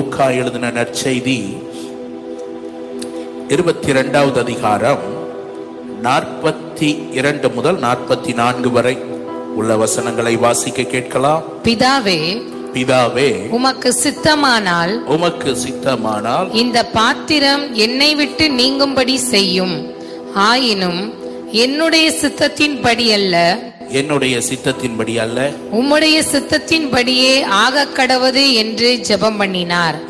லூக்கா எழுதின நற்செய்தி இருபத்தி இரண்டாவது அதிகாரம் நாற்பத்தி இரண்டு முதல் நாற்பத்தி நான்கு வரை உள்ள வசனங்களை வாசிக்க கேட்கலாம். பிதாவே பிதாவே உமக்கு சித்தமானால் உமக்கு சித்தமானால் இந்த பாத்திரம் என்னை விட்டு நீங்கும்படி செய்யும். ஆயினும் என்னுடைய சித்தத்தின்படி அல்ல என்னுடைய சித்தத்தின்படி அல்ல. உம்முடைய சித்தத்தின்படியே ஆகக் கடவது என்று ஜெபம் பண்ணினார்.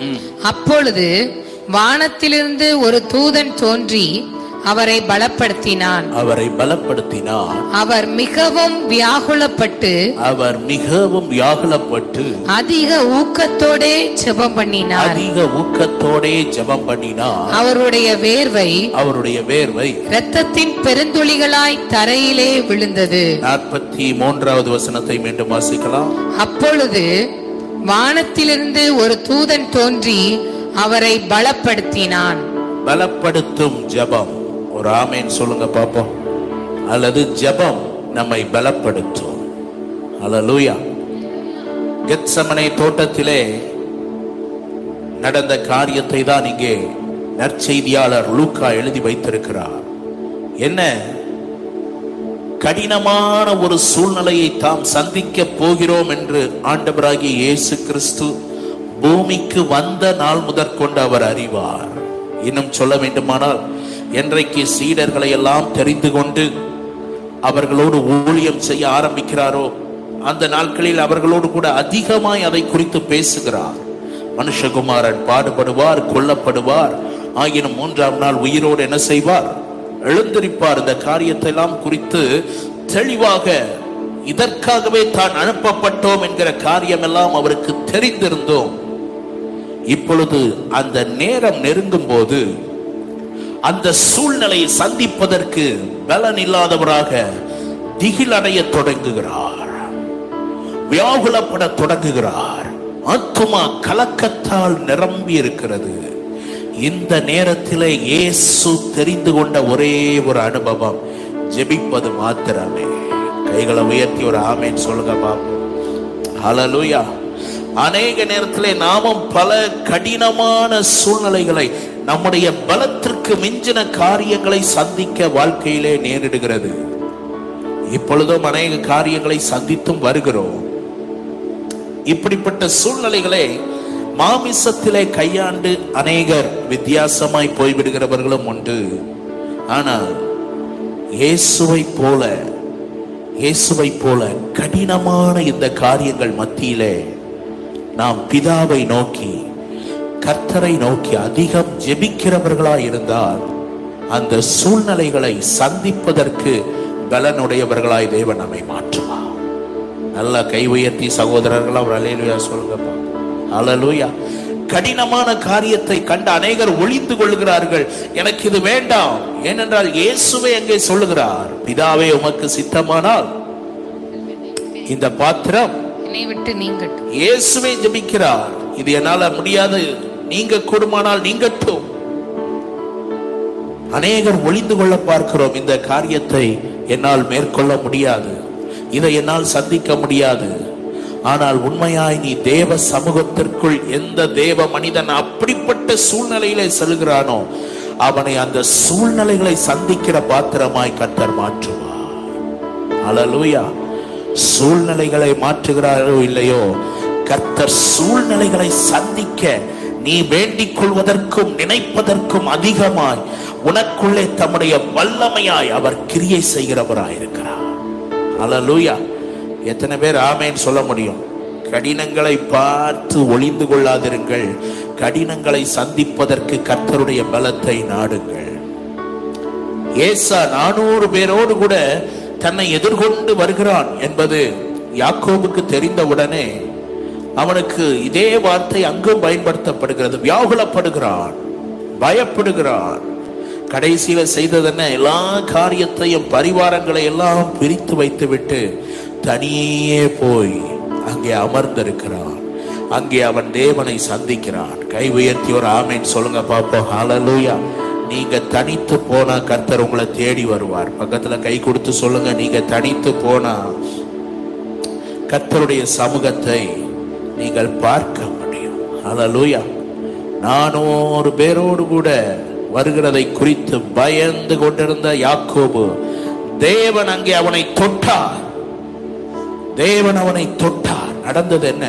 அப்பொழுது வானத்திலிருந்து ஒரு தூதன் தோன்றி அவரை பலப்படுத்தினான். அவரை பலப்படுத்தினார் அவர் மிகவும் வியாகுலப்பட்டு அவர் மிகவும் வியாகுலப்பட்டு அதிக ஊக்கத்தோடே ஜெபம் பண்ணினார். அதிக ஊக்கத்தோடே ஜெபம் பண்ணினார். அவருடைய வேர்வை அவருடைய வேர்வை இரத்தத்தின் பெருந்துளிகளாய் தரையிலே விழுந்தது. நாற்பத்தி மூன்றாவது வசனத்தை மீண்டும் வாசிக்கலாம். அப்பொழுது வானத்திலிருந்து ஒரு தூதன் தோன்றி அவரை பலப்படுத்தினான். பலப்படுத்தும் ஜெபம். ஒரு ஆமைன்னு சொல்லுங்க பார்ப்போம் அல்லது ஜபம் நம்மை பலப்படுத்தும். அலலூயா கெத்சமனை தோட்டத்திலே நடந்த காரியத்தை தான் இங்கே நற்செய்தியாளர் லூக்கா எழுதி வைத்திருக்கிறார். என்ன? கடினமான ஒரு சூழ்நிலையை தாம் சந்திக்க போகிறோம் என்று ஆண்டவராகிய இயேசு கிறிஸ்து பூமிக்கு வந்த நாள் முதற்கொண்டு அவர் அறிவார். இன்னும் சொல்ல வேண்டுமானால் என்றைக்கு சீடர்களை எல்லாம் தெரிந்து கொண்டு அவர்களோடு ஊழியம் செய்ய ஆரம்பிக்கிறாரோ அந்த நாட்களில் அவர்களோடு கூட அதிகமாய் அதை குறித்து பேசுகிறார். மனுஷகுமாரன் பாடுபடுவார் கொல்லப்படுவார். ஆகினும் மூன்றாம் நாள் உயிரோடு என்ன செய்வார்? எழுந்திருப்பார். இந்த காரியத்தை எல்லாம் குறித்து தெளிவாக இதற்காகவே தான் அனுப்பப்பட்டோம் என்கிற காரியம் எல்லாம் அவருக்கு தெரிந்திருந்தோம். இப்பொழுது அந்த நேரம் நெருங்கும் போது அந்த சூழ்நிலையை சந்திப்பதற்கு பலன் இல்லாதவராக திகிலடைய தொடங்குகிறார். வியாகுலப்பட தொடங்குகிறார். ஆத்துமா கலக்கத்தால் நிரம்பி இருக்கிறது இந்த நேரத்தில் இயேசு தெரிந்து கொண்ட ஒரே ஒரு அனுபவம் ஜெபிப்பது மாத்திரமே. கைகளை உயர்த்தி ஒரு ஆமேன் சொல்லுங்க பாப்போம். ஹalleluya. அநேக நேரத்திலே நாமும் பல கடினமான சூழ்நிலைகளை நம்முடைய பலத்திற்கு மிஞ்சின காரியங்களை சந்திக்க வாழ்க்கையிலே நேரிடுகிறது. இப்பொழுதும் அநேக காரியங்களை சந்தித்தும் வருகிறோம். இப்படிப்பட்ட சூழ்நிலைகளை மாமிசத்திலே கையாண்டு அநேகர் வித்தியாசமாய் போய்விடுகிறவர்களும் உண்டு. ஆனால் இயேசுவை போல இயேசுவை போல கடினமான இந்த காரியங்கள் மத்தியிலே நாம் பிதாவை நோக்கி கர்த்தரை நோக்கி அதிகம் ஜெபிக்கிறவர்களாய் இருந்தால் அந்த சூழ்நிலைகளை சந்திப்பதற்கு பலனுடையவர்களாய் தேவன் நம்மை மாற்றுவார். நல்லா கை உயர்த்தி சகோதரர்கள் அவர் அலையலுயா சொல்லுங்கப்பா அலலுயா கடினமான காரியத்தை கண்ட அநேகர் ஒளிந்து கொள்கிறார்கள் எனக்கு இது வேண்டாம். ஏனென்றால் இயேசுவே அங்கே சொல்லுகிறார் பிதாவே உமக்கு சித்தமானால் இந்த பாத்திரம் என்னை விட்டு நீங்கட்டும். இயேசுவே ஜெபிக்கிறார். இது என்னால முடியாது. நீங்க கூடுமானால் நீங்கட்டும். அநேகர் ஒளிந்து கொள்ள பார்க்கிறோம். இந்த காரியத்தை என்னால் மேற்கொள்ள முடியாது. இதை என்னால் சந்திக்க முடியாது. ஆனால் உண்மையாய் நீ தேவ சமூகத்திற்குள் எந்த தேவ மனிதன் அப்படிப்பட்ட சூழ்நிலையிலே செல்கிறானோ அவனை அந்த சூழ்நிலைகளை சந்திக்கிற பாத்திரமாய் கத்தர் மாற்றுவார். அலலூயா சூழ்நிலைகளை மாற்றுகிறாரோ இல்லையோ கர்த்தர் சூழ்நிலைகளை சந்திக்க நீ வேண்டிக் கொள்வதற்கும் நினைப்பதற்கும் அதிகமாய் உனக்குள்ளே தம்முடைய வல்லமையாய் அவர் கிரியை செய்கிறவராய் இருக்கிறார். அலலூயா எத்தனை பேர் ஆமேன்னு சொல்ல முடியும்? கடினங்களை பார்த்து ஒளிந்து கொள்ளாதிருங்கள். கடினங்களை சந்திப்பதற்கு கர்த்தருடைய பலத்தை நாடுங்கள். ஏசா நானூறு பேரோடு கூட தன்னை எதிர்கொண்டு வருகிறான் என்பது யாக்கோபுக்கு தெரிந்தவுடனே அவனுக்கு இதே வார்த்தை அங்கும் பயன்படுத்தப்படுகிறது. வியாகுலப்படுகிறான் பயப்படுகிறான். கடைசியில செய்ததென்ன எல்லா காரியத்தையும் பரிவாரங்களை எல்லாம் பிரித்து வைத்துவிட்டு தனியே போய் அங்கே அமர்ந்திருக்கிறான். அங்கே அவன் தேவனை சந்திக்கிறான். கை உயர்த்தி ஒரு ஆமேன் சொல்லுங்க பாப்போம் ஹalleluya நீங்க தனித்து போனா கர்த்தர் உங்களை தேடி வருவார். பக்கத்துல கை கொடுத்து சொல்லுங்க நீங்க தனித்து போனா கர்த்தருடைய சமூகத்தை நீங்கள் பார்க்க முடியும். ஹalleluya நானூறு பேரோடு கூட வருகிறதை குறித்து பயந்து கொண்டிருந்த யாக்கோபு தேவன் அங்கே அவனை தொட்டார். தேவன் அவனை தொட்டார். நடந்தது என்ன?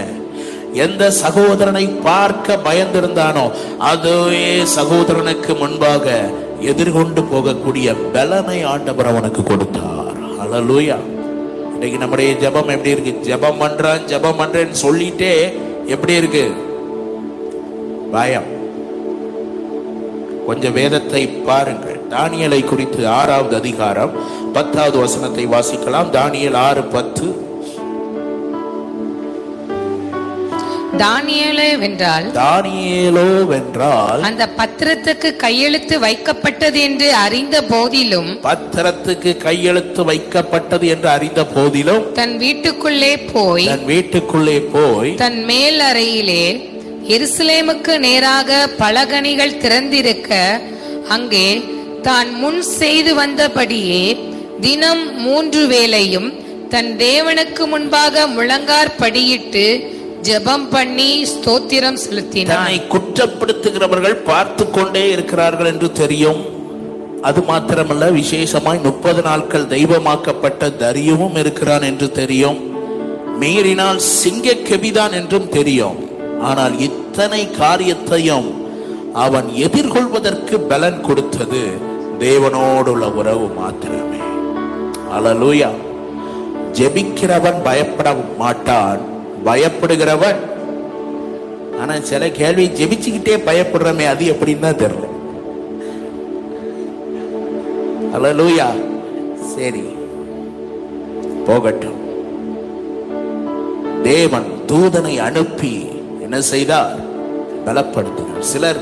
எந்த சகோதரனை பார்க்க பயந்திருந்தானோ அதுவே சகோதரனுக்கு முன்பாக எதிர்கொண்டு போகக்கூடிய பலனை ஆண்டவர் அவனுக்கு கொடுத்தார். அலலூயா இன்னைக்கு நம்முடைய ஜெபம் எப்படி இருக்கு? ஜெபம் பண்றான் ஜெபம் பண்றேன்னு சொல்லிட்டே எப்படி இருக்கு? பயம். கொஞ்சம் வேதத்தை பாருங்கள். தானியலை குறித்து ஆறாவது அதிகாரம் பத்தாவது வசனத்தை வாசிக்கலாம். தானியல் ஆறு பத்து தானியேலே வென்றால்? தானியேலோ வென்றால் அந்த பத்திரத்துக்கு கையெழுத்து வைக்கப்பட்டது என்று அறிந்த போதிலும் பத்திரத்துக்கு கையெழுத்து வைக்கப்பட்டது என்று அறிந்த போதிலும் தன் வீட்டுக்குள்ளே போய் தன் வீட்டுக்குள்ளே போய் தன் மேல் அறையிலே எருசலேமுக்கு நேராக பலகணிகள் திறந்திருக்க அங்கே தான் முன் செய்து வந்தபடியே தினம் மூன்று வேளையும் தன் தேவனுக்கு முன்பாக முழங்கார் படியிட்டு ஜெபம் பண்ணி ஸ்தோத்திரம் செலுத்தினார். தன்னை குற்றப்படுத்துகிறவர்கள் பார்த்து கொண்டே இருக்கிறார்கள் என்று தெரியும். அது மாத்திரமல்ல விசேஷமாய் முப்பது நாட்கள் தெய்வமாக்கப்பட்ட தரியமும் இருக்கிறான் என்று தெரியும். மீறினால் சிங்க கெபிதான் என்றும் தெரியும். ஆனால் இத்தனை காரியத்தையும் அவன் எதிர்கொள்வதற்கு பலன் கொடுத்தது தேவனோடுள்ள உறவு மாத்திரமே. அலலூயா. ஜெபிக்கிறவன் பயப்பட மாட்டான். பயப்படுகிறவன். ஆனா சில கேள்வி ஜெபிச்சுக்கிட்டே பயப்படுறமே அது எப்படின்னு தான் தெரியல. அலலூயா சரி. போகட்டும். தேவன் தூதனை அனுப்பி என்ன செய்தார்? பலப்படுத்தினார். சிலர்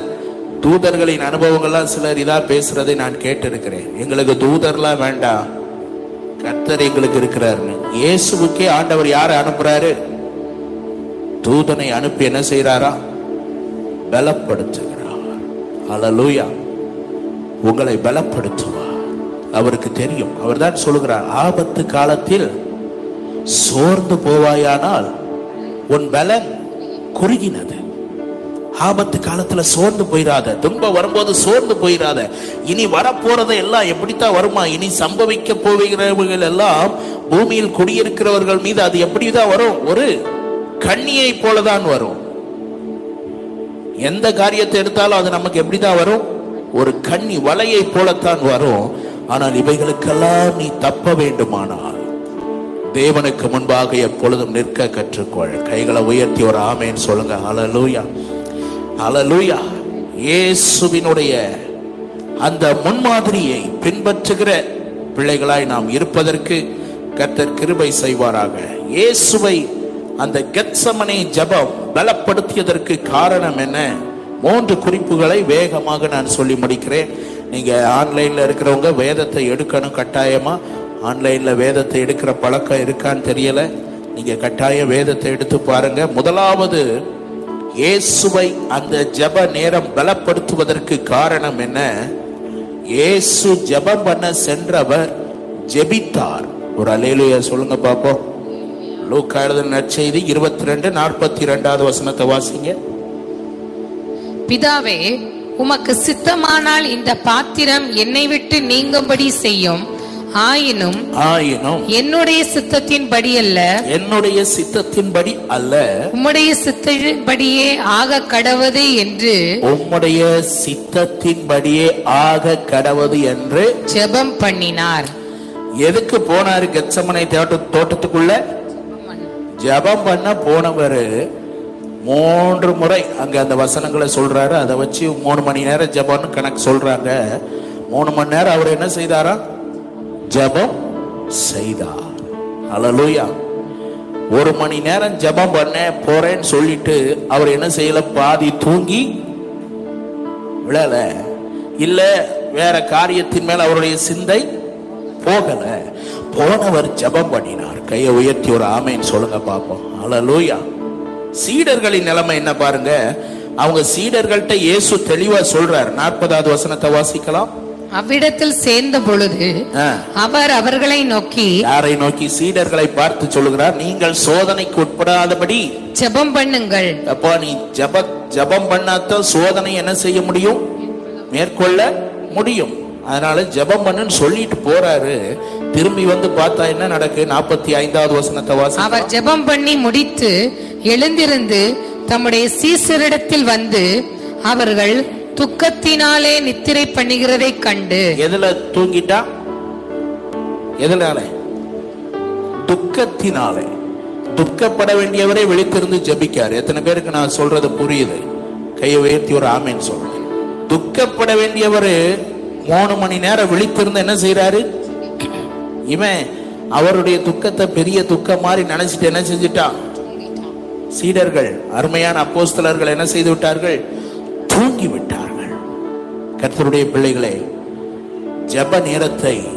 தூதர்களின் அனுபவங்கள்லாம் சிலர் இதா பேசுறதை நான் கேட்டிருக்கிறேன். எங்களுக்கு தூதர்லாம் வேண்டாம். கர்த்தர் எங்களுக்கு இருக்கிறாருன்னு. இயேசுக்கே ஆண்டவர் யாரை அனுப்புறாரு? தூதனை அனுப்பி என்ன செய்கிறாரா? பலப்படுத்துகிறார். அலலூயா உங்களை பலப்படுத்துவார். அவருக்கு தெரியும். அவர்தான் சொல்லுகிறார் ஆபத்து காலத்தில் சோர்ந்து போவாயானால் உன் பலன் குறுகினது. ஆபத்து காலத்துல சோர்ந்து போயிடாத துன்பம் வரும்போது சோர்ந்து போயிடாத இனி வரப்போறது எல்லாம் எப்படித்தான் வருமா? இனி சம்பவிக்க போகிறவர்கள் எல்லாம் பூமியில் குடியிருக்கிறவர்கள் மீது அது எப்படிதான் வரும்? ஒரு கண்ணியை போலதான் வரும். எந்த காரியத்தை எடுத்தாலும் அது நமக்கு எப்படிதான் வரும்? ஒரு கண்ணி வலையை போலத்தான் வரும். ஆனால் இவைகளுக்கெல்லாம் நீ தப்ப வேண்டுமானால் தேவனுக்கு முன்பாக எப்பொழுதும் நிற்க கற்றுக்கொள். கைகளை உயர்த்தி ஒரு ஆமேன்னு சொல்லுங்க. அலலூயா அலலூயா இயேசுவினுடைய அந்த முன்மாதிரியை பின்பற்றுகிற பிள்ளைகளாய் நாம் இருப்பதற்கு கத்தர் கிருபை செய்வாராக. இயேசுவை அந்த கெத்சமனை ஜெபம் பலப்படுத்தியதற்கு காரணம் என்ன? மூன்று குறிப்புகளை வேகமாக நான் சொல்லி முடிக்கிறேன். நீங்க ஆன்லைன்ல இருக்கிறவங்க வேதத்தை எடுக்கணும் கட்டாயமா? ஆன்லைன்ல வேதத்தை எடுக்கிற பழக்கம் இருக்கான்னு தெரியல. நீங்க கட்டாய வேதத்தை எடுத்து பாருங்க. முதலாவது இயேசுவை அந்த ஜெப நேரம் பலப்படுத்துவதற்கு காரணம் என்ன? இயேசு ஜபம் பண்ண சென்றவர் ஜெபித்தார். ஒரு அலேலுயா சொல்லுங்க பாப்போம். லூக்கா எழுதின நற்செய்தி இருபத்தி ரெண்டு நாற்பத்தி ரெண்டாவது வசனத்தை வாசிங்க. பிதாவே உமக்கு சித்தமானால் இந்த பாத்திரம் என்னை விட்டு நீங்கும்படி செய்யும். ஆயினும் ஆயினும் என்னுடைய சித்தத்தின்படி அல்ல. என்னுடைய சித்தத்தின்படி அல்ல. உம்முடைய சித்தத்தின்படியே ஆக கடவது என்று. உம்முடைய சித்தத்தின்படியே ஆக கடவது என்று. ஜெபம் பண்ணினார். எதுக்கு போனாரு கெச்சமனை தோட்ட தோட்டத்துக்குள்ள? ஜெபம் பண்ண போனவர் மூன்று முறை அங்க அந்த வசனங்களை சொல்றாரு. அதை வச்சு மூணு மணி நேரம் ஜெபம்னு கணக்கு சொல்றாங்க. மூணு மணி நேரம் அவர் என்ன செய்தாரா? ஜெபம் செய்தார். அலலூயா ஒரு மணி நேரம் ஜெபம் பண்ண போறேன்னு சொல்லிட்டு அவர் என்ன செய்யல? பாதி தூங்கி விழல. இல்ல வேற காரியத்தின் மேல் அவருடைய சிந்தை போகலை. போனவர் ஜெபம் பண்ணினார். கையை உயர்த்தி ஒரு ஆமைன்னு சொல்லுங்க பாப்போம் அல்லேலூயா சீடர்களின் நிலைமை என்ன பாருங்க. அவங்க சீடர்கள்ட்ட இயேசு தெளிவா சொல்றார். நாற்பதாவது வசனத்தை வாசிக்கலாம். அவ்விடத்தில் சேர்ந்த பொழுது. அவர் அவர்களை நோக்கி யாரை நோக்கி? சீடர்களை பார்த்து சொல்லுகிறார். நீங்கள் சோதனைக்கு உட்படாதபடி ஜெபம் பண்ணுங்கள். அப்போ நீ ஜப ஜெபம் பண்ணாதான் சோதனை என்ன செய்ய முடியும்? மேற்கொள்ள முடியும். அதனால ஜெபம் பண்ணுன்னு சொல்லிட்டு போறாரு. திரும்பி வந்து பார்த்தா என்ன நடக்கு? நாற்பத்தி ஐந்தாவது வசனத்தை வாசி அவர் ஜெபம் பண்ணி முடித்து எழுந்திருந்து தம்முடைய சீசரிடத்தில் வந்து அவர்கள் துக்கத்தினாலே நித்திரை பண்ணுகிறதை கண்டு. எதுல தூங்கிட்டா? எதனால? துக்கத்தினாலே. துக்கப்பட வேண்டியவரே விழித்திருந்து ஜெபிக்காரு. எத்தனை பேருக்கு நான் சொல்றது புரியுது? கையை உயர்த்தி ஒரு ஆமேன்னு சொல்றேன். துக்கப்பட வேண்டியவர் மூணு மணி நேரம் விழித்திருந்து என்ன செய்யறாரு இவன் அவருடைய துக்கத்தை பெரிய துக்கம் மாதிரி நினைச்சிட்டு என்ன செஞ்சுட்டான் சீடர்கள் அருமையான அப்போஸ்தலர்கள் என்ன செய்து விட்டார்கள்? தூங்கி விட்டார்கள். கர்த்தருடைய பிள்ளைகளே ஜெப நேரத்தை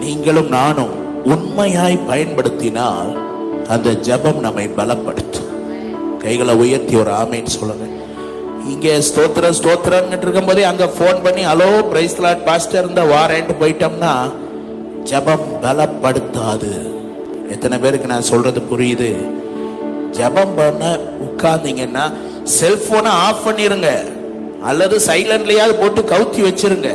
நீங்களும் நானும் உண்மையாய் பயன்படுத்தினால் அந்த ஜெபம் நம்மை பலப்படுத்தும். கைகளை உயர்த்தி ஒரு ஆமைன்னு சொல்லுங்க. இங்கே ஸ்தோத்திரம் ஸ்தோத்திரம் இருக்கும்போதே அங்க ஃபோன் பண்ணி ஹலோ பிரைஸ் லாட் பாஸ்டர் இருந்த வாரேன்ட்டு போயிட்டோம்னா ஜெபம் பலப்படுத்தாது. எத்தனை பேருக்கு நான் சொல்றது புரியுது? ஜெபம் பண்ண உட்கார்ந்தீங்கன்னா செல்போனை ஆஃப் பண்ணிருங்க. அல்லது சைலண்ட்லயாவது போட்டு கவுத்தி வச்சிருங்க.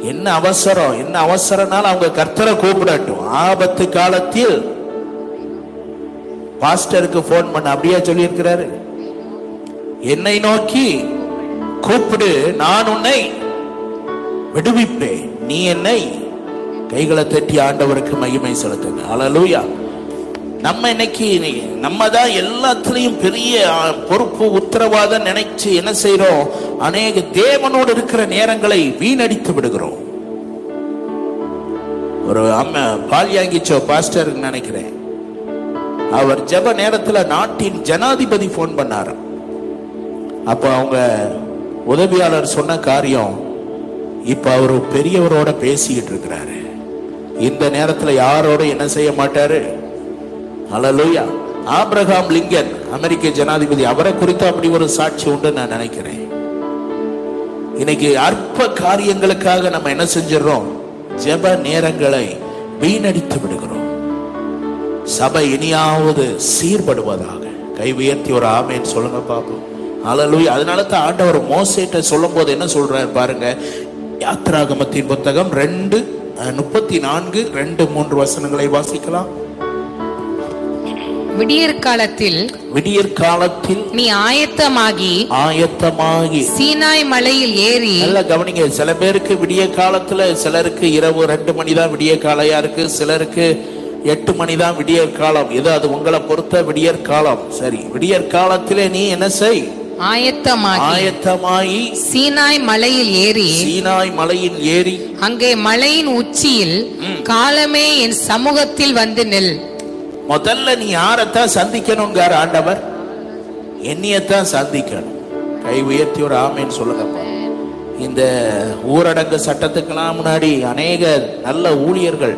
என்ன அவசரம்? என்ன அவசரம்னாலும் அவங்க கர்த்தரை கூப்பிடட்டும். ஆபத்து காலத்தில் பாஸ்டருக்கு ஃபோன் பண்ண அப்படியே சொல்லியிருக்கிறாரு. என்னை நோக்கி கூப்பிடு நான் உன்னை விடுவிப்பேன். நீ என்னை கைகளை தட்டி ஆண்டவருக்கு மகிமை செலுத்துங்க. அலலூயா நம்ம இன்னைக்கு நம்ம தான் எல்லாத்துலயும் பெரிய பொறுப்பு உத்தரவாதம் நினைச்சு என்ன செய்யறோம் அநேக தேவனோடு இருக்கிற நேரங்களை வீணடித்து விடுகிறோம். ஒரு அம்மா பால்யாங்கிச்சோ பாஸ்டர் நினைக்கிறேன். அவர் ஜப நேரத்துல நாட்டின் ஜனாதிபதி போன் பண்ணாராம். அப்போ அவங்க உதவியாளர் சொன்ன காரியம் இப்ப அவர் பெரியவரோட பேசிக்கிட்டு இருக்கிறாரு. இந்த நேரத்துல யாரோட என்ன செய்ய மாட்டாரு? அலலூயா ஆப்ரஹாம் லிங்கன் அமெரிக்க ஜனாதிபதி அவரை குறித்து அப்படி ஒரு சாட்சி உண்டு நான் நினைக்கிறேன். இன்னைக்கு அற்ப காரியங்களுக்காக நம்ம என்ன செஞ்சிடறோம்? ஜெப நேரங்களை வீணடித்து விடுகிறோம். சபை இனியாவது சீர்படுவதாக. கை உயர்த்தி ஒரு ஆமேன்னு சொல்லுங்க பாப்போம் ஹalleluya அதனால தான் ஆண்டவர் மோசேட்ட சொல்லும் போது என்ன சொல்றாரு பாருங்க? யாத்ராகமத்தின் புத்தகம் ரெண்டு முப்பத்தி நான்கு ரெண்டு மூன்று வசனங்களை வாசிக்கலாம். விடியற் காலத்தில் விடியற் காலத்தில் நீ ஆயத்தமாகி ஆயத்தமாகி சீனாய் மலையில் ஏறி நல்லா கவனிங்க சில பேருக்கு விடிய காலத்துல சிலருக்கு இரவு ரெண்டு மணி தான் விடிய காலையா இருக்கு சிலருக்கு எட்டு மணி தான் விடியற் காலம் இது அது உங்களை பொறுத்த விடியற் காலம் சரி விடியற் காலத்திலே நீ என்ன செய்? ஆயத்தமாகி ஆயத்தமாகி சீனாய் மலையில் ஏறி சீனாய் மலையில் ஏறி அங்கே மலையின் உச்சியில் காலமே என் சமூகத்தில் வந்து நில். முதல்ல நீ யாரைத்தான் சந்திக்கணுங்கார் ஆண்டவர்? என்னையத்தான் சந்திக்கணும். கை உயர்த்தி ஒரு ஆமைன்னு சொல்லுங்கப்பா. இந்த ஊரடங்கு சட்டத்துக்கெல்லாம் முன்னாடி அநேக நல்ல ஊழியர்கள்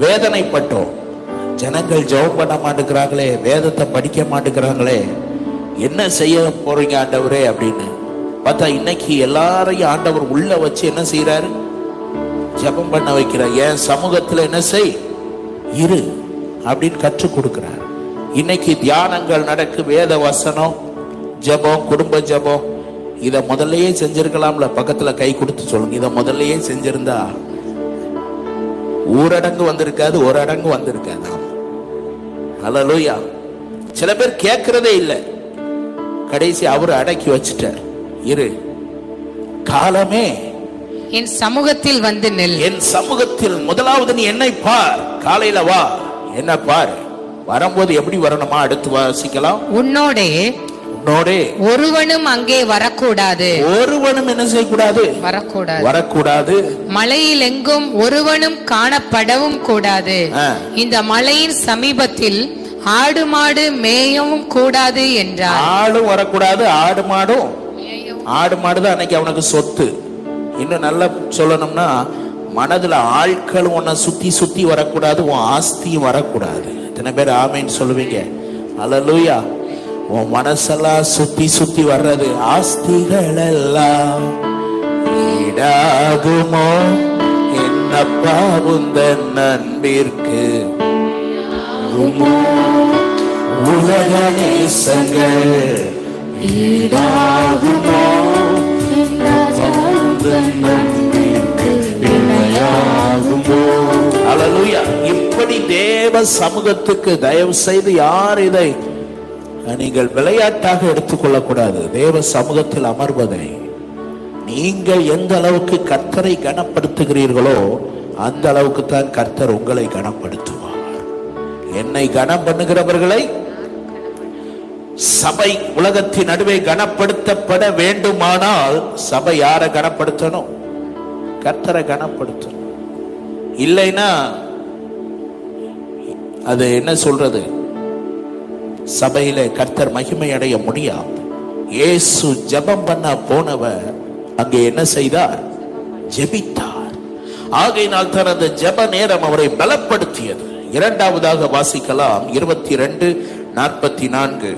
வேதனைப்பட்டோம். ஜனங்கள் ஜெபம் பண்ண மாட்டேங்கிறாங்களே வேதத்தை படிக்க மாட்டேங்கிறாங்களே. என்ன செய்ய போறீங்க ஆண்டவரே? அப்படின்னு பார்த்தா இன்னைக்கு எல்லாரையும் ஆண்டவர் உள்ள வச்சு என்ன செய்யறாரு ஜெபம் பண்ண வைக்கிறார் என் சமூகத்துல என்ன செய்? இரு. அப்படின்னு கற்றுக் கொடுக்கிறார். இன்னைக்கு தியானங்கள் நடக்கு. வேத வசனம் ஜெபம் குடும்ப ஜெபம். இத முதல்லயே செஞ்சிருக்கலாம்ல. பக்கத்துல கை கொடுத்து சொல்லுங்க. இத முதல்லயே செஞ்சிருந்தா ஊரடங்கு வந்திருக்காது ஒரு அடங்கு வந்திருக்காது ஹalleluya. சில பேர் கேட்கறதே இல்லை. கடைசி அவர் அடக்கி வச்சிட்டார். இரு. காலமே என் சமூகத்தில் வந்து நில். என் சமூகத்தில் முதலாவது நீ என்னை பார். காலையில வா. என்ன பார்? வரும்போது எப்படி வரணுமா? அடுத்து வாசிக்கலாம். உன்னோடே உன்னோடே. ஒருவனும் அங்கே வரக்கூடாது. ஒருவனும் என்ன செய்யக்கூடாது? வரக்கூடாது. வரக்கூடாது. மலையில் எங்கும் ஒருவனும் காணப்படவும் கூடாது. இந்த மலையின் சமீபத்தில் ஆடு மாடு மேயவும் கூடாது என்றார். ஆடும் வரக்கூடாது ஆடு மாடும். ஆடு மாடு தான் அன்னைக்கு அவனுக்கு சொத்து. இன்னும் நல்லா சொல்லணும்னா மனதுல ஆட்கள் உன்னை சுத்தி சுத்தி வரக்கூடாது உன் ஆஸ்தியும் வரக்கூடாது. எத்தனை பேர் ஆமைன்னு சொல்லுவீங்க. அல்லூயா உன் மனசெல்லாம் சுத்தி சுத்தி வர்றது ஆஸ்திகள் எல்லாம் ஈடாகுமோ? என்னப்பா உந்தன் நண்பிற்கு? உலக நேசங்கள் ஈடாகுமோ இணையாகுமோ? இப்படி தேவ சமூகத்துக்கு தயவு செய்து யார் இதை நீங்கள் விளையாட்டாக எடுத்துக்கொள்ளக்கூடாது. தேவ சமூகத்தில் அமர்வதை. நீங்கள் எந்த அளவுக்கு கர்த்தரை கனப்படுத்துகிறீர்களோ அந்த அளவுக்கு தான் கர்த்தர் உங்களை கனப்படுத்துவார். என்னை கனம் பண்ணுகிறவர்களை சபை உலகத்தின் நடுவே கனப்படுத்தப்பட வேண்டுமானால் சபை யாரை கனப்படுத்தணும்? கர்த்தரை கனப்படுத்தணும். இல்லைன்னா அது என்ன சொல்றது? சபையில கர்த்தர் மகிமை அடைய முடியாது. இயேசு ஜெபம் பண்ண போனவர் அங்கே என்ன செய்தார்? ஜெபித்தார். ஆகையினால் தான் ஜப ஜெப நேரம் அவரை பலப்படுத்தியது. இரண்டாவதாக வாசிக்கலாம். இருபத்தி ரெண்டு நாற்பத்தி நான்கு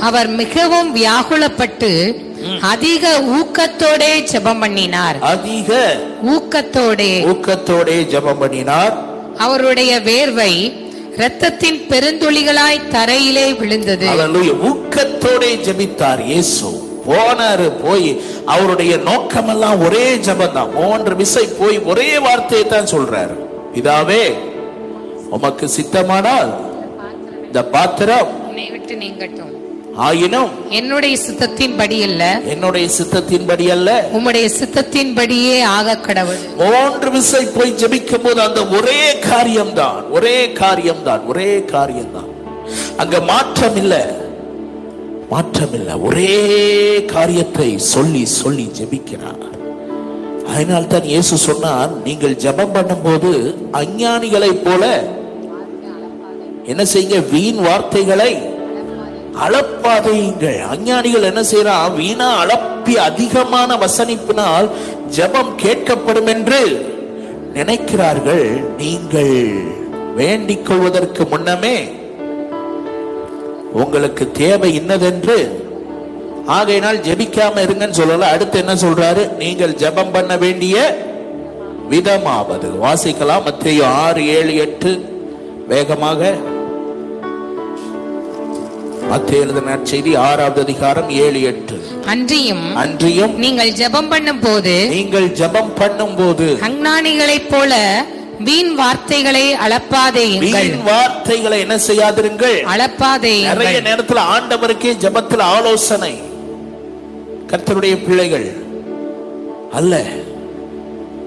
அவர் மிகவும் வியாகுலப்பட்டு அதிக ஊக்கத்தோடே ஜெபம் பண்ணினார். அதிக ஊக்கத்தோடே. ஊக்கத்தோடே ஜெபம் பண்ணினார். அவருடைய வேர்வை இரத்தத்தின் பெருந்துளிகளாய் தரையிலே விழுந்தது. ஊக்கத்தோடே ஜெபித்தார் இயேசு. போனாரு போய் அவருடைய நோக்கமெல்லாம் ஒரே ஜெபம் தான் மூன்று விசை போய் ஒரே வார்த்தையை தான் சொல்றாரு. பிதாவே உமக்கு சித்தமானால் இந்த பாத்திரம் விட்டு நீங்கட்டும். ஆயினும் என்னுடைய சித்தத்தின்படி அல்ல. என்னுடைய சித்தத்தின்படி அல்ல. உம்முடைய சித்தத்தின்படியே ஆக கடவுள். மூன்று விசை போய் ஜெபிக்கும் போது அந்த ஒரே காரியம்தான். ஒரே காரியம்தான். ஒரே காரியம்தான். அங்க மாற்றம் இல்ல மாற்றம் இல்ல ஒரே காரியத்தை சொல்லி சொல்லி ஜெபிக்கிறார். அதனால் தான் இயேசு சொன்னார் நீங்கள் ஜெபம் பண்ணும்போது அஞ்ஞானிகளைப் போல என்ன செய்யுங்க? வீண் வார்த்தைகளை அளப்பாதையுங்கள் அஞ்ஞானிகள் என்ன செய்யறான் வீணா அளப்பி அதிகமான வசனிப்பினால் ஜெபம் கேட்கப்படும் என்று நினைக்கிறார்கள். நீங்கள் வேண்டிக் கொள்வதற்கு முன்னமே உங்களுக்கு தேவை இன்னதென்று ஆகையினால் ஜெபிக்காம இருங்கன்னு சொல்லல. அடுத்து என்ன சொல்றாரு? நீங்கள் ஜெபம் பண்ண வேண்டிய விதமாவது. வாசிக்கலாம். மத்திய ஆறு ஏழு எட்டு. வேகமாக மத்திய எழுதின செய்தி ஆறாவது அதிகாரம் ஏழு எட்டு. அன்றியும் அன்றியும் நீங்கள் ஜெபம் பண்ணும் போது நீங்கள் ஜெபம் பண்ணும் போது அஞ்ஞானிகளைப் போல வீண் வார்த்தைகளை அளப்பாதேயுங்கள் வீண் வார்த்தைகளை என்ன செய்யாதிருங்கள். நிறைய அளப்பாதேயுங்கள் நேரத்துல ஆண்டவருக்கே ஜெபத்துல ஆலோசனை. கர்த்தருடைய பிள்ளைகள். அல்ல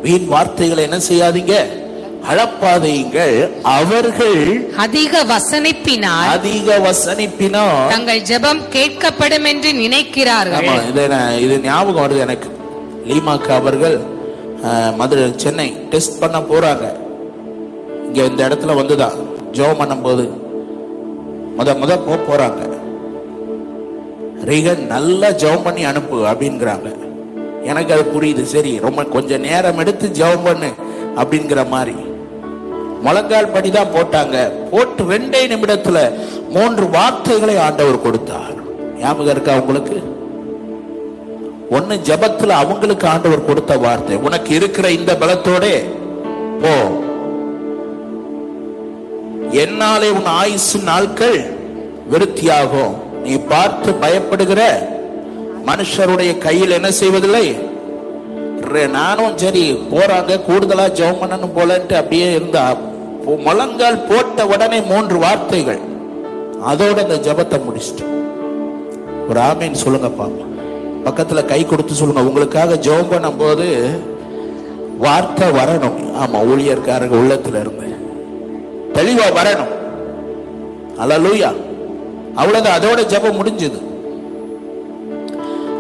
வீண் வார்த்தைகளை என்ன செய்யாதீங்க. அளப்பாதையுங்கள் அவர்கள் அதிக வசனிப்பினால் அதிக வசனிப்பினால் தங்கள் ஜெபம் கேட்கப்படும் என்று நினைக்கிறார்கள். இது இது ஞாபகம் வருது எனக்கு. லீமாக்கு அவர்கள் மதுரை சென்னை டெஸ்ட் பண்ண போறாங்க. இங்க இந்த இடத்துல வந்துதான். ஜோம் பண்ணும்போது முத முத போ போறாங்க. ரீகன் நல்லா ஜெபம் பண்ணி அனுப்பு அப்படிங்கிறாங்க. எனக்கு அது புரியுது. சரி ரொம்ப கொஞ்சம் நேரம் எடுத்து ஜெபம் பண்ணு அப்படிங்கிற மாதிரி. முழங்கால் படி தான் போட்டாங்க. போட்டு ரெண்டே நிமிடத்துல மூன்று வார்த்தைகளை ஆண்டவர் கொடுத்தார். ஞாபகம் இருக்கா உங்களுக்கு? ஒண்ணு ஜெபத்துல அவங்களுக்கு ஆண்டவர் கொடுத்த வார்த்தை. உனக்கு இருக்கிற இந்த பலத்தோட போ. என்னாலே உன் ஆயுசு நாட்கள் விருத்தியாகும். நீ பார்த்து பயப்படுகிற மனுஷருடைய கையில் என்ன செய்வதில்லை? நானும் சரி போறாங்க கூடுதலா ஜெபம் பண்ணணும் போலன்ட்டு அப்படியே இருந்தா முழங்கால் போட்ட உடனே மூன்று வார்த்தைகள். அதோட அந்த ஜெபத்தை முடிச்சிட்டு. ஒரு ஆமீன் சொல்லுங்க பாப்பா. பக்கத்துல கை கொடுத்து சொல்லுங்க. உங்களுக்காக ஜெபம் பண்ணும்போது வார்த்தை வரணும். ஆமா ஊழியர்காரங்க உள்ளத்துல இருந்து. தெளிவா வரணும். அலலூயா. அவ்வளவுதான். அதோட ஜெபம் முடிஞ்சது.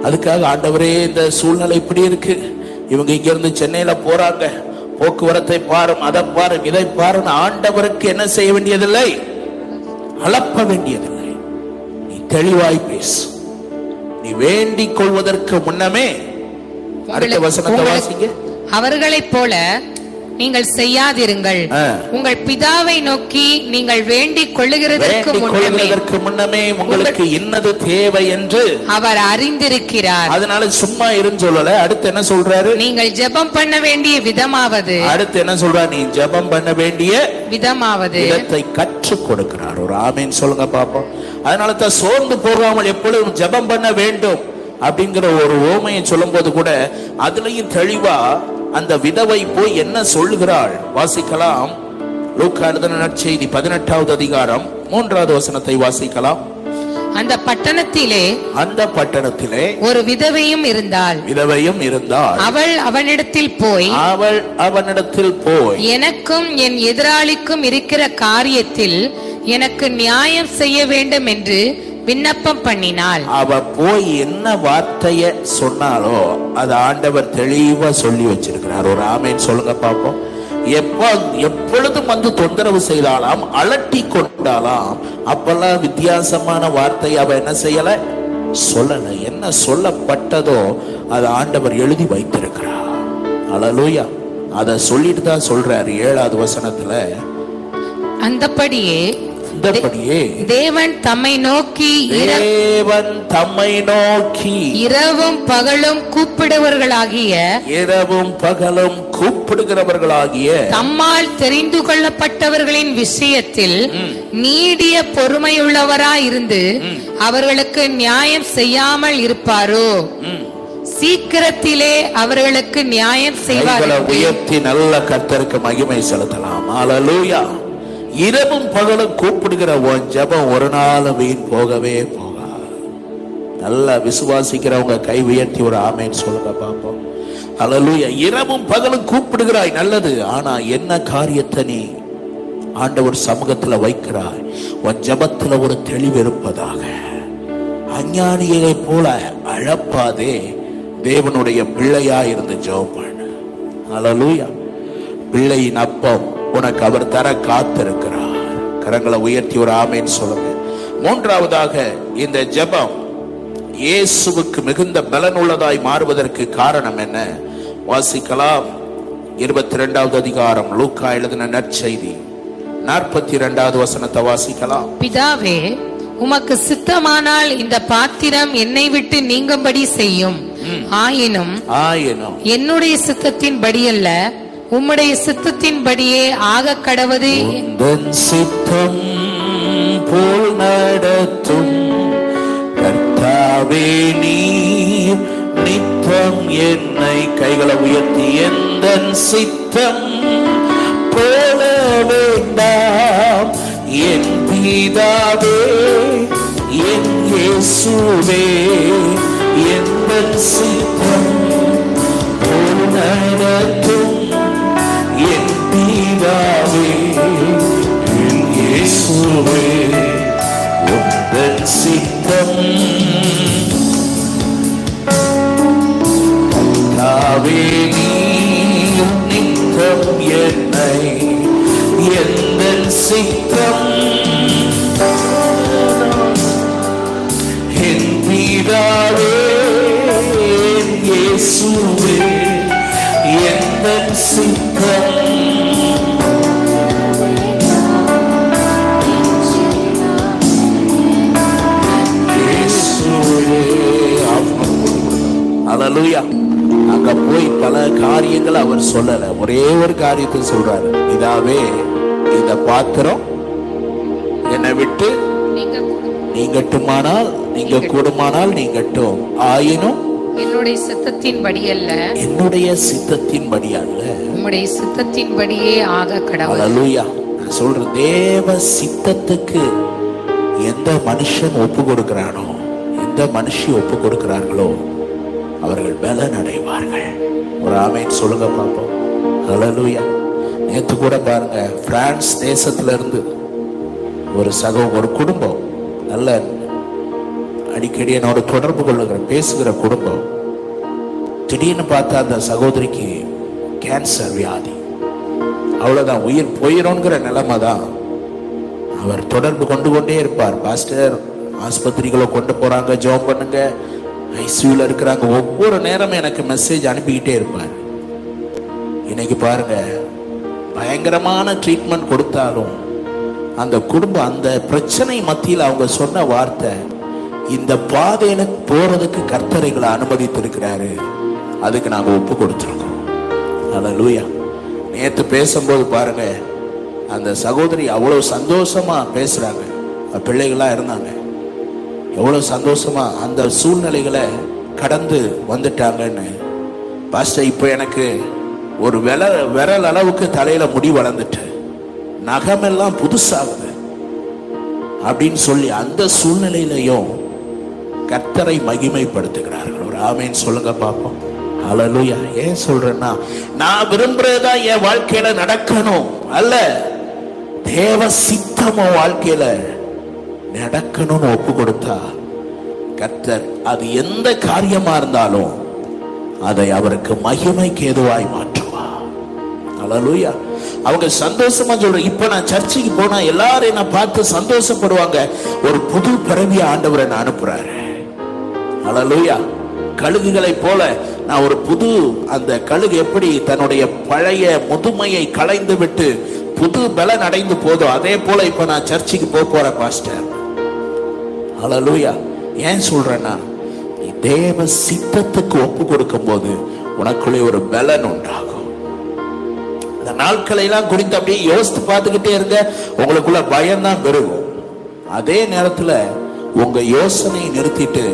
அதுக்காக ஆண்டவரே இந்த சூழ்நிலை இப்படி இருக்கு. இவங்க இங்க இருந்து சென்னையில போறாங்க. போக்குவரத்தை பாரும் அதை பாரும் இதை பாருன்னு ஆண்டவருக்கு என்ன செய்ய வேண்டியதில்லை? அளப்ப வேண்டியதில்லை. நீ தெளிவாய் பேசு. நீ வேண்டிக் கொள்வதற்கு முன்னமே அடுத்த வசனத்தை வாசிங்க. அவர்களைப் போல நீங்கள் செய்யாதிருங்கள். உங்கள் பிதாவை நோக்கி நீங்கள் வேண்டிக் கொள்ளுகிறதற்கு முன்னமே உங்களுக்கு இன்னது தேவை என்று அவர் அறிந்திருக்கிறார். அதனால சும்மா இருன்னு சொல்லல. அடுத்து என்ன சொல்றாரு? நீங்கள் ஜெபம் பண்ண வேண்டிய விதமாவது. அடுத்து என்ன சொல்றாரு? நீ ஜெபம் பண்ண வேண்டிய விதமாவது. இடத்தை கற்றுக் கொடுக்கிறார். ஒரு ஆமீன் சொல்லுங்க பாப்போம். அதனால தான் சோர்ந்து போகாமல் எப்பொழுதும் ஜெபம் பண்ண வேண்டும் அப்படிங்கிற ஒரு ஓமையை சொல்லும்போது கூட அதுலயும் தெளிவா அந்த விதவை போய் என்ன சொல்லுகிறாள் வாசிக்கலாம். லூக்கா எழுதின நற்செய்தி பதினெட்டாவது அதிகாரம் மூன்றாவது வசனத்தை வாசிக்கலாம். அந்த பட்டணத்திலே அந்த பட்டணத்திலே ஒரு விதவையும் இருந்தாள். விதவையும் இருந்தாள். அவள் அவனிடத்தில் போய் அவள் அவனிடத்தில் போய் எனக்கும் என் எதிராளிக்கும் இருக்கிற காரியத்தில் எனக்கு நியாயம் செய்ய வேண்டும் என்று விண்ணப்பம் பண்ணினாள் அவ போய் என்ன வார்த்தைய சொன்னாலோ அது ஆண்டவர் தெளிவா சொல்லி வச்சிருக்கிறார். ஒரு ஆமேன் சொல்லுங்க பாப்போம். எப்போ எப்பொழுதும் வந்து தொந்தரவு செய்தாலாம் அலட்டி கொண்டாலாம் அப்பெல்லாம் வித்தியாசமான வார்த்தை அவ என்ன செய்யல? சொல்லல. என்ன சொல்லப்பட்டதோ அது ஆண்டவர் எழுதி வைத்திருக்கிறார். அலலூயா. அதை சொல்லிட்டு தான் சொல்றாரு ஏழாவது வசனத்துல. அந்தபடியே இந்தபடியே தேவன் தம்மை நோக்கி தேவன் தம்மை நோக்கி. இரவும் பகலும் கூப்பிடுவர்களாகிய இரவும் பகலும் கூப்பிடுகிறவர்களாகிய தம்மால் தெரிந்து கொள்ளப்பட்டவர்களின் விஷயத்தில் நீடிய பொறுமையுள்ளவராயிருந்து அவர்களுக்கு நியாயம் செய்யாமல் இருப்பாரோ? சீக்கிரத்திலே அவர்களுக்கு நியாயம் செய்வார். உயர்த்தி நல்ல கர்த்தருக்கு மகிமை செலுத்தலாம். அல்லேலூயா இரவும் பகலும் கூப்பிடுகிற உன் ஜெபம் ஒரு நாள் வீண் போகவே போகா நல்லா விசுவாசிக்கிறவங்க கை உயர்த்தி ஒரு ஆமேன்னு சொல்லுங்க பார்ப்போம். அல்லேலூயா இரவும் பகலும் கூப்பிடுகிறாய் நல்லது. ஆனா என்ன காரியத்தை நீ ஆண்டவர் சமூகத்துல வைக்கிறாய்? உன் ஜெபத்துல ஒரு தெளிவு இருப்பதாக. அஞ்ஞானியை போல அழப்பாதே. தேவனுடைய பிள்ளையா இருந்து ஜெபம் பண்ணு. பிள்ளையின் அப்பம் உனக்கு அவர் தர காத்திருக்கிறார். கரங்களை உயர்த்தி ஒரு ஆமேன்னு சொல்லுங்க. மூன்றாவதாக இந்த ஜெபம் இயேசுவுக்கு மிகுந்த பலனுள்ளதாய் மாறுவதற்கு காரணம் என்ன? வாசிக்கலாம். இருபத்தி ரெண்டாவது அதிகாரம் லூக்கா எழுதின நற்செய்தி. நாற்பத்தி இரண்டாவது வசனத்தை வாசிக்கலாம். பிதாவே உமக்கு சித்தமானால் இந்த பாத்திரம் என்னை விட்டு நீங்கும்படி செய்யும். ஆயினும் ஆயினும் என்னுடைய சித்தத்தின்படி அல்ல உம்முடைய சித்தத்தின்படியே ஆக கடவது. சித்தம் போல் நடத்தும். கர்த்தாவே நீர் நித்தம் என்னை கைகளை உயர்த்தி. எந்த சித்தம் போல வேண்டாம். என் பீதாவே என் இயேசுவே எந்த சித்தம் போல் நடத்தும். இயேசுவே உந்தன் சித்தம் தாவே நீர் நித்தம் என்னை எந்தன் சித்தம் என் பிதாவே என் இயேசுவே எந்தன் அல்லேலூயா அங்க போய் பல காரியங்கள் அவர் சொல்லல. ஒரே ஒரு காரியத்தை சொல்றாரு. இதாவே இந்த பாத்திரம் என்னை விட்டு நீங்க நீங்கட்டுமானால் நீங்க கூடுமானால் நீங்கட்டும். ஆயினும் என்னுடைய சித்தத்தின்படி அல்ல. என்னுடைய சித்தத்தின்படி அல்ல. உம்முடைய சித்தத்தின்படியே ஆக கடவுள். சொல்றேன் தேவ சித்தத்துக்கு எந்த மனுஷன் ஒப்பு கொடுக்கிறானோ எந்த மனுஷி ஒப்பு கொடுக்கிறார்களோ அவர்கள் பலன் அடைவார்கள் ஒரு ஆமைன்னு சொல்லுங்க பார்ப்போம். அல்லேலூயா நேற்று கூட பாருங்க பிரான்ஸ் தேசத்துல இருந்து ஒரு சக ஒரு குடும்பம் நல்ல அடிக்கடி என்னோட தொடர்பு கொள்ளுகிற பேசுகிற குடும்பம் திடீர்னு பார்த்தா அந்த சகோதரிக்கு கேன்சர் வியாதி. அவ்வளவுதான் உயிர் போயிடும்ங்கிற நிலைமை தான் அவர் தொடர்பு கொண்டு கொண்டே இருப்பார். பாஸ்டர் ஆஸ்பத்திரிகளை கொண்டு போறாங்க ஜோம் பண்ணுங்க ஐசியூல இருக்கிறாங்க. ஒவ்வொரு நேரமும் எனக்கு மெசேஜ் அனுப்பிக்கிட்டே இருப்பார். இன்னைக்கு பாருங்க பயங்கரமான ட்ரீட்மெண்ட் கொடுத்தாலும் அந்த குடும்பம் அந்த பிரச்சனை மத்தியில் அவங்க சொன்ன வார்த்தை இந்த பாதையில போறதுக்கு கர்த்தரைகளை அனுமதித்திருக்கிறாரு. அதுக்கு நாங்க ஒப்பு கொடுத்துருக்கோம். அதான் லூயா நேத்து பேசும்போது பாருங்க அந்த சகோதரி அவ்வளவு சந்தோஷமா பேசுறாங்க. பிள்ளைகளாக இருந்தாங்க எவ்வளவு சந்தோஷமா அந்த சூழ்நிலைகளை கடந்து வந்துட்டாங்கன்னு. பாஸ்டர் இப்போ எனக்கு ஒரு வில விரல் அளவுக்கு தலையில முடி வளர்ந்துட்டு நகமெல்லாம் புதுசாகுது அப்படின்னு சொல்லி அந்த சூழ்நிலையிலையும் கர்த்தரை மகிமைப்படுத்துகிறார்கள். ஒரு ஆமேன்னு சொல்லுங்க பார்ப்போம் ஹalleluya ஏன் சொல்றேன்னா நான் விரும்புறதா என் வாழ்க்கையில நடக்கணும் அல்ல தேவ சித்தமோ வாழ்க்கையில நடக்கணும்னு ஒப்பு கொடுத்தா கர்த்தர் அது எந்த காரியமா இருந்தாலும் அதை அவருக்கு மகிமைக்கு எதுவாய் மாற்றுவா. ஹalleluya அவங்க சந்தோஷமா சொல்ற இப்ப நான் சர்ச்சுக்கு போனா எல்லாரும் என்ன பார்த்து சந்தோஷப்படுவாங்க. ஒரு புது பிறவிய ஆண்டவரை நான் அனுப்புறாரு. ஹalleluya கழுகுகளை போல நான் ஒரு புது அந்த கழுகு எப்படி தன்னுடைய பழைய முதுமையை களைந்து விட்டு புது பலன் அடைந்து போதோ அதே போல இப்ப நான் சர்ச்சுக்கு போக போறேன் பாஸ்டர். ஹalleluya ஏன் சொல்றேன்னா நீ தேவ சித்தத்துக்கு ஒப்பு கொடுக்கும் போது உனக்குள்ளே ஒரு பலன் உண்டாகும். இந்த நாட்களை எல்லாம் குறித்து அப்படியே யோசித்து பார்த்துக்கிட்டே இருங்க உங்களுக்குள்ள பயம்தான் பெருகும். அதே நேரத்துல உங்க யோசனையை நிறுத்திட்டு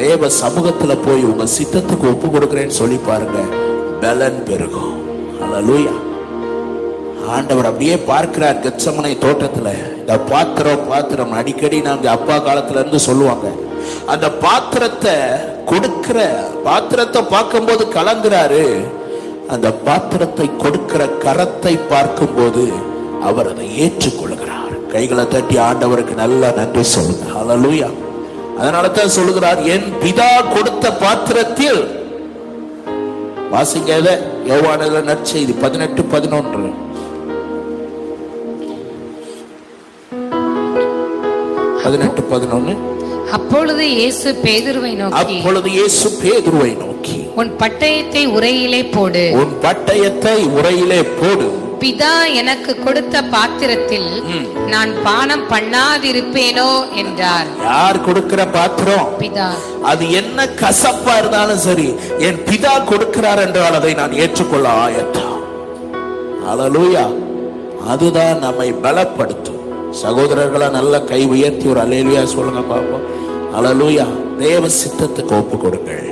தேவ சமூகத்துல போய் உங்க சித்தத்துக்கு ஒப்பு கொடுக்குறேன்னு சொல்லி பாருங்க பலன் பெருகும். ஹalleluya ஆண்டவர் அப்படியே பார்க்கிறார் கெச்சமனை தோட்டத்துல. இந்த பாத்திரம் பாத்திரம். அடிக்கடி நாங்க அப்பா காலத்துல இருந்து சொல்லுவாங்க. அந்த பாத்திரத்தை கொடுக்கிற பாத்திரத்தை பார்க்கும்போது கலங்குறாரு. அந்த பாத்திரத்தை கொடுக்கிற கரத்தை பார்க்கும்போது அவர் அதை ஏற்றுக்கொள்கிறார். கைகளை தட்டி ஆண்டவருக்கு நல்ல நன்றி சொல்லுங்க. ஹalleluya அதனால தான் சொல்லுகிறார் என் பிதா கொடுத்த பாத்திரத்தில் வாசிங்க யோவானதுல நற்செய்தி பதினெட்டு பதினொன்று. பதினெட்டு பதினொன்னு. அப்பொழுது இயேசு பேதுருவை நோக்கி அப்பொழுது இயேசு பேதுருவை நோக்கி உன் பட்டயத்தை உரையிலே போடு. உன் பட்டயத்தை உரையிலே போடு. பிதா எனக்கு கொடுத்த பாத்திரத்தில் நான் பானம் பண்ணாதிருப்பேனோ? என்றார். யார் கொடுக்கிற பாத்திரம்? பிதா. அது என்ன கசப்பா இருந்தாலும் சரி என் பிதா கொடுக்கிறார் என்றால் அதை நான் ஏற்றுக்கொள்ள ஆயத்தம். அலலூயா அதுதான் நம்மை பலப்படுத்தும். சகோதரர்களா நல்ல கை உயர்த்தி ஒரு அலேலுயா சொல்லுங்க பாப்போம். அலலூயா தேவ சித்தத்துக்கு ஒப்பு கொடுங்கள்.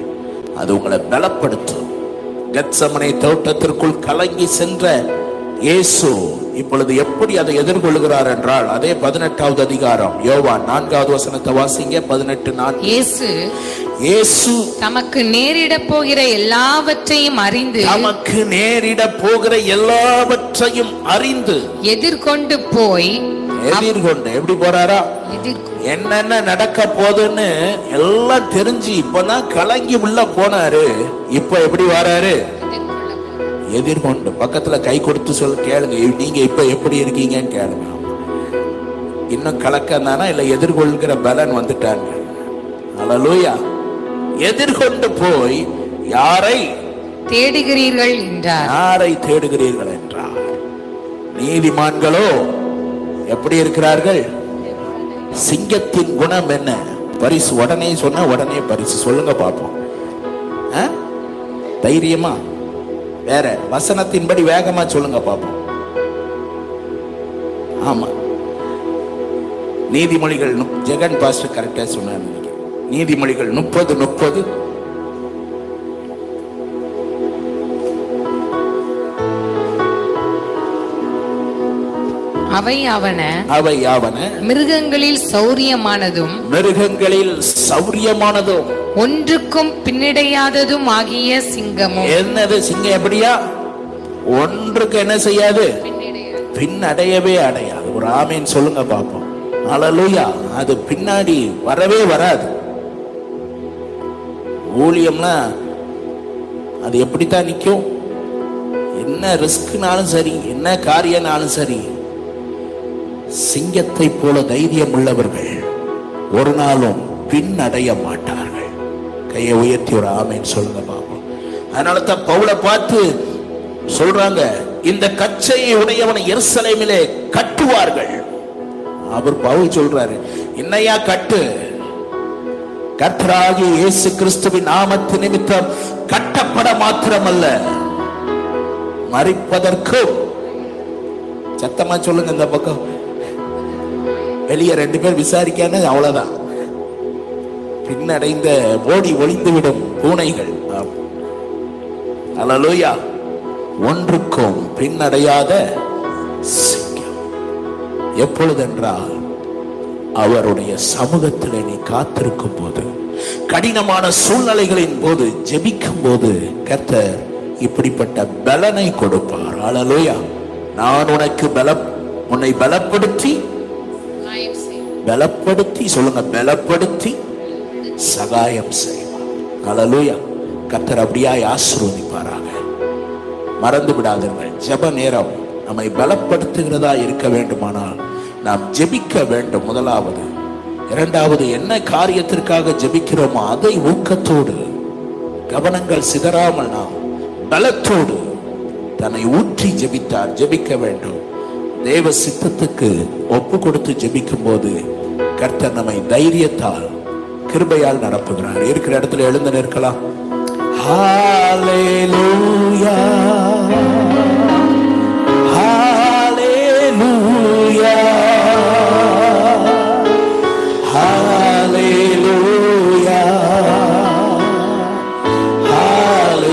அது உங்களை பலப்படுத்தும். கெத்சமனை தோட்டத்திற்குள் கலங்கி சென்ற இயேசு இப்பொழுது எப்படி அதை எதிர்கொள்கிறார் என்றால் அதே பதினெட்டாவது அதிகாரம் யோவான் நான்காவது வசனத்தை வாசிங்க பதினெட்டு நான்கு. இயேசு இயேசு தமக்கு நேரிட போகிற எல்லாவற்றையும் அறிந்து நமக்கு நேரிட போகிற எல்லாவற்றையும் அறிந்து எதிர்கொண்டு போய் எதிர்கொண்டு எப்படி போறாரா? என்னென்ன நடக்க போகுதுன்னு எல்லாம் தெரிஞ்சு இப்பதான் கலங்கி உள்ள போனாரு. இப்ப எப்படி வராரு? எதிர்கொண்டு பக்கத்துல கை கொடுத்து சொல்ல கேளுங்க. நீங்க இப்ப எப்படி இருக்கீங்கன்னு கேளுங்க. இன்னும் கலக்கம் தானா? இல்ல எதிர்கொள்கிற பலன் வந்துட்டாங்க. அலலூயா எதிர்கொண்டு போய் யாரை? தேடுகிறீர்கள் என்றார். யாரை தேடுகிறீர்கள் என்றார்? நீதிமான்களோ? எப்படி இருக்கிறார்கள்? சிங்கத்தின் குணம் என்ன? பரிசு உடனே சொன்ன உடனே பரிசு. சொல்லுங்க பார்ப்போம் ஆ? தைரியமா? வேற வசனத்தின்படி வேகமா சொல்லுங்க பார்ப்போம் ஆமா. நீதிமொழிகள் ஜெகன் பாஸ்டர் கரெக்டா சொன்னார். நீதிமொழிகள் முப்பது முப்பது. அவை அவன அவை யாவன மிருகங்களில் சௌரியமானதும் மிருகங்களில் சௌரியமானதும் ஒன்றுக்கும் பின்னடையாததும் ஆகிய சிங்கமும் என்னது சிங்கம் எப்படியா? ஒன்றுக்கு என்ன செய்யாது? பின் அடையவே அடையாது. ஒரு ஆமீன் சொல்லுங்க பாப்போம் அலலுயா. அது பின்னாடி வரவே வராது. ஊழியம்னா அது எப்படித்தான் நிற்கும்? என்ன ரிஸ்க்னாலும் சரி என்ன காரியம்னாலும் சரி சிங்கத்தை போல தைரியம் உள்ளவர்கள் ஒரு நாளும் பின்னடைய மாட்டார்கள். கையை உயர்த்தி ஒரு ஆமைன்னு சொல்லுங்க பாப்போம். அதனால தான் பவுலை பார்த்து சொல்றாங்க இந்த கச்சையை உடையவனை எருசலேமிலே கட்டுவார்கள். அவர் பவுல் சொல்றாரு என்னையா கட்டு? கர்த்தராகி இயேசு கிறிஸ்துவின் நாமத்து நிமித்தம் கட்டப்பட மாத்திரமல்ல மறிப்பதற்கும். சத்தமா சொல்லுங்க இந்த பக்கம். வெளியே ரெண்டு பேர் விசாரிக்கானு அவ்வளவுதான். பின்னடைந்த ஓடி ஒளிந்துவிடும் பூனைகள். அலலோயா. ஒன்றுக்கும் பின்னடையாத சிங்கம். எப்பொழுதென்றால் அவருடைய சமூகத்தில் நீ காத்திருக்கும் போது கடினமான சூழ்நிலைகளின் போது ஜெபிக்கும் போது கர்த்தர் இப்படிப்பட்ட பலனை கொடுப்பார். அலலோயா. நான் உனக்கு பல உன்னை பலப்படுத்தி பலப்படுத்தி சொல்லுங்க பலப்படுத்தி சகாயம் செய்வார். அல்லேலூயா கர்த்தர் அப்படியாய் ஆசிர்வதிப்பாராக. மறந்து விடாதீர்கள். ஜெப நேரம் நம்மை பலப்படுத்துகிறதா இருக்க வேண்டுமானால் நாம் ஜெபிக்க வேண்டும். முதலாவது இரண்டாவது என்ன காரியத்திற்காக ஜெபிக்கிறோமோ அதை ஊக்கத்தோடு கவனங்கள் சிதறாமல் நாம் பலத்தோடு தன்னை ஊற்றி ஜெபித்தார் ஜெபிக்க வேண்டும். தேவ சித்தத்துக்கு ஒப்பு கொடுத்து ஜெபிக்கும் போது கர்த்தர் நம்மை தைரியத்தால் கிருபையால் நடப்புகிறார். இருக்கிற இடத்துல எழுந்து நிற்கலாம். ஹalleluya. ஹalleluya. ஹalleluya. ஹalleluya.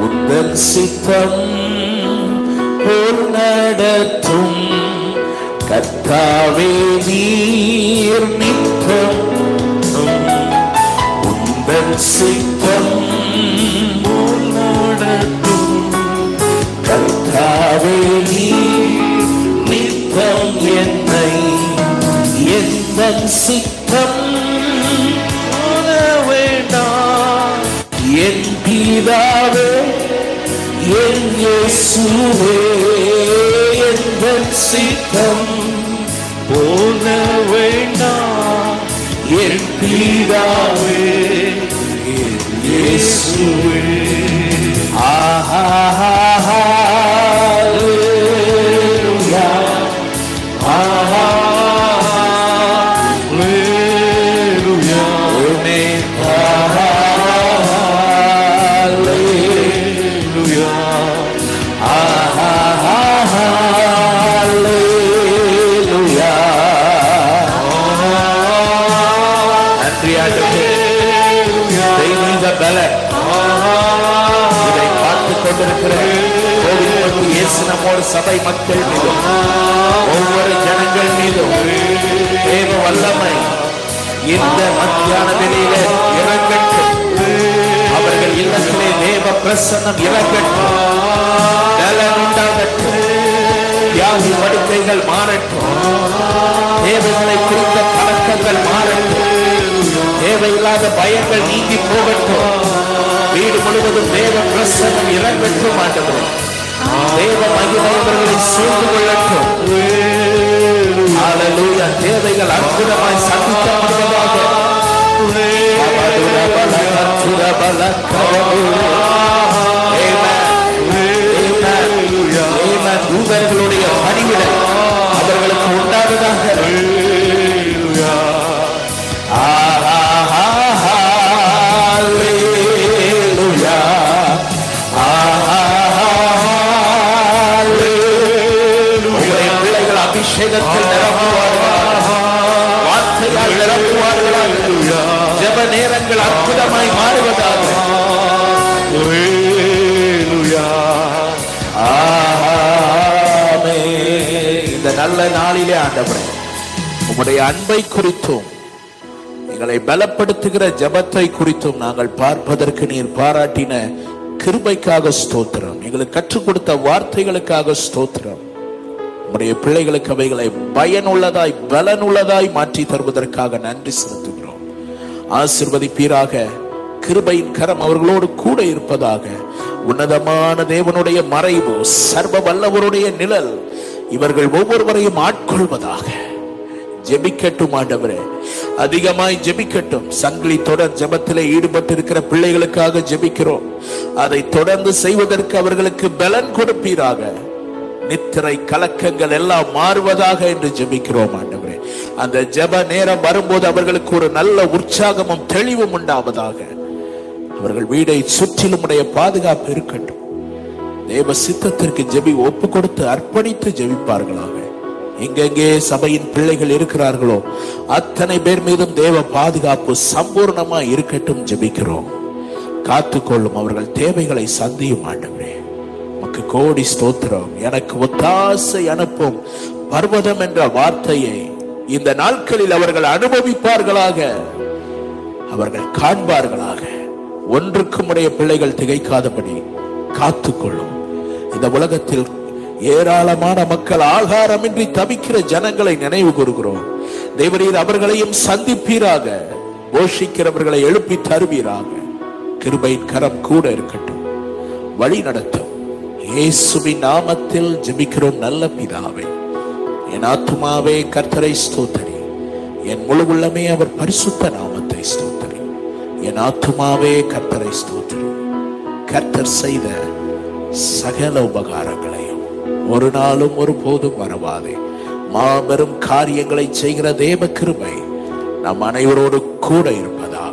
உந்தன் சித்தம் போல் நடத்தும். கர்த்தாவே நீர் நித்தம் உந்தன் சித்தம் போல் கர்த்தாவே நீர் நித்தம் என்னை. எந்த சித்தம் வேண்டாம் என் பிதாவே என் இயேசுவே எந்த சித்தம் போக வேண்டாம் என் பிதாவே என் இயேசுவே. ஆஹா சபை மக்கள் மீதும் ஒவ்வொரு ஜனங்கள் மீதும். தேவ வல்லமை இந்த மத்தியான வெளியில இறங்கட்டும். அவர்கள் இல்லத்திலே தேவ பிரசன்னம் இறங்கட்டும். உண்டாகட்டும் வியாதி படுக்கைகள் மாறட்டும். தேவைகளை குறித்த பழக்கங்கள் மாறட்டும். தேவையில்லாத பயங்கள் நீங்கி போகட்டும். வீடு முழுவதும் தேவ பிரசன்னம் இறங்கட்டும் ஆண்டவரே. தேவ மகிமை அவர்களை சூழ்ந்து கொள்ளட்டும் தேவைகள் அற்புதமாய் சந்திக்கப்படுவதாக தூதர்களுடைய பணிவிட அவர்களுக்கு உண்டாவதாக வேதத்தில் நிரப்புவார்கள் வார்த்தையால் நிரப்புவார்கள் ஜெப நேரங்கள் அற்புதமாய் மாறுவதாக இந்த நல்ல நாளிலே ஆண்டவரே உம்முடைய அன்பை குறித்தும் எங்களை பலப்படுத்துகிற ஜபத்தை குறித்தும் நாங்கள் பார்ப்பதற்கு நீர் பாராட்டின கிருபைக்காக ஸ்தோத்திரம் எங்களுக்கு கற்றுக் கொடுத்த வார்த்தைகளுக்காக ஸ்தோத்திரம் உம்முடைய பிள்ளைகளுக்கு அவைகளை பயனுள்ளதாய் பலனுள்ளதாய் மாற்றி தருவதற்காக நன்றி செலுத்துகிறோம். ஆசிர்வதிப்பீராக. கிருபையின் கரம் அவர்களோடு கூட இருப்பதாக. உன்னதமான தேவனுடைய மறைவு சர்வ வல்லவருடைய நிழல் இவர்கள் ஒவ்வொருவரையும் ஆட்கொள்வதாக. ஜெபிக்கட்டும் ஆண்டவரே. அதிகமாய் ஜெபிக்கட்டும். சங்கிலி தொடர் ஜெபத்திலே ஈடுபட்டிருக்கிற பிள்ளைகளுக்காக ஜெபிக்கிறோம். அதை தொடர்ந்து செய்வதற்கு அவர்களுக்கு பலன் கொடுப்பீராக. நித்திரை கலக்கங்கள் எல்லாம் மாறுவதாக என்று ஜெபிக்கிறோம் ஆண்டவரே. அந்த ஜெப நேரம் வரும்போது அவர்களுக்கு ஒரு நல்ல உற்சாகமும் தெளிவும் உண்டாவதாக. அவர்கள் வீடை சுற்றிலும் உடைய பாதுகாப்பு இருக்கட்டும். தேவ சித்தத்திற்கு ஜெபி ஒப்பு கொடுத்து அர்ப்பணித்து ஜெபிப்பார்களாக. எங்கெங்கே சபையின் பிள்ளைகள் இருக்கிறார்களோ அத்தனை பேர் மீதும் தேவ பாதுகாப்பு சம்பூர்ணமா இருக்கட்டும் ஜெபிக்கிறோம். காத்துக்கொள்ளும் அவர்கள் தேவைகளை சந்தியும் ஆண்டவரே. உமக்கு கோடி ஸ்தோத்திரம் எனக்கு ஒத்தாசை அனுப்பும் பர்வதம் என்ற வார்த்தையை இந்த நாட்களில் அவர்கள் அனுபவிப்பார்களாக அவர்கள் காண்பார்களாக. ஒன்றுக்கும் உடைய பிள்ளைகள் திகைக்காதபடி காத்துக்கொள்ளும். இந்த உலகத்தில் ஏராளமான மக்கள் ஆகாரமின்றி தவிக்கிற ஜனங்களை நினைவு கூறுகிறோம். தேவரீர் அவர்களையும் சந்திப்பீராக போஷிக்கிறவர்களை எழுப்பி தருவீராக. கிருபையின் கரம் கூட இருக்கட்டும். வழி நடத்தும். இயேசுவின் நாமத்தில் ஜெபிக்கிறோம் நல்ல பிதாவே. என் ஆத்துமாவே கர்த்தரை ஸ்தோத்தரி. என் முழு உள்ளமே அவர் பரிசுத்த நாமத்தை ஸ்தோத்தரி. என் ஆத்துமாவே கர்த்தரை ஸ்தோத்தரி. கர்த்தர் செய்த சகல உபகாரங்களையும் ஒரு நாளும் ஒரு போதும் வரவாதே. மாபெரும் காரியங்களை செய்கிற தேவ கிருபை நம் அனைவரோடு கூட இருப்பதா?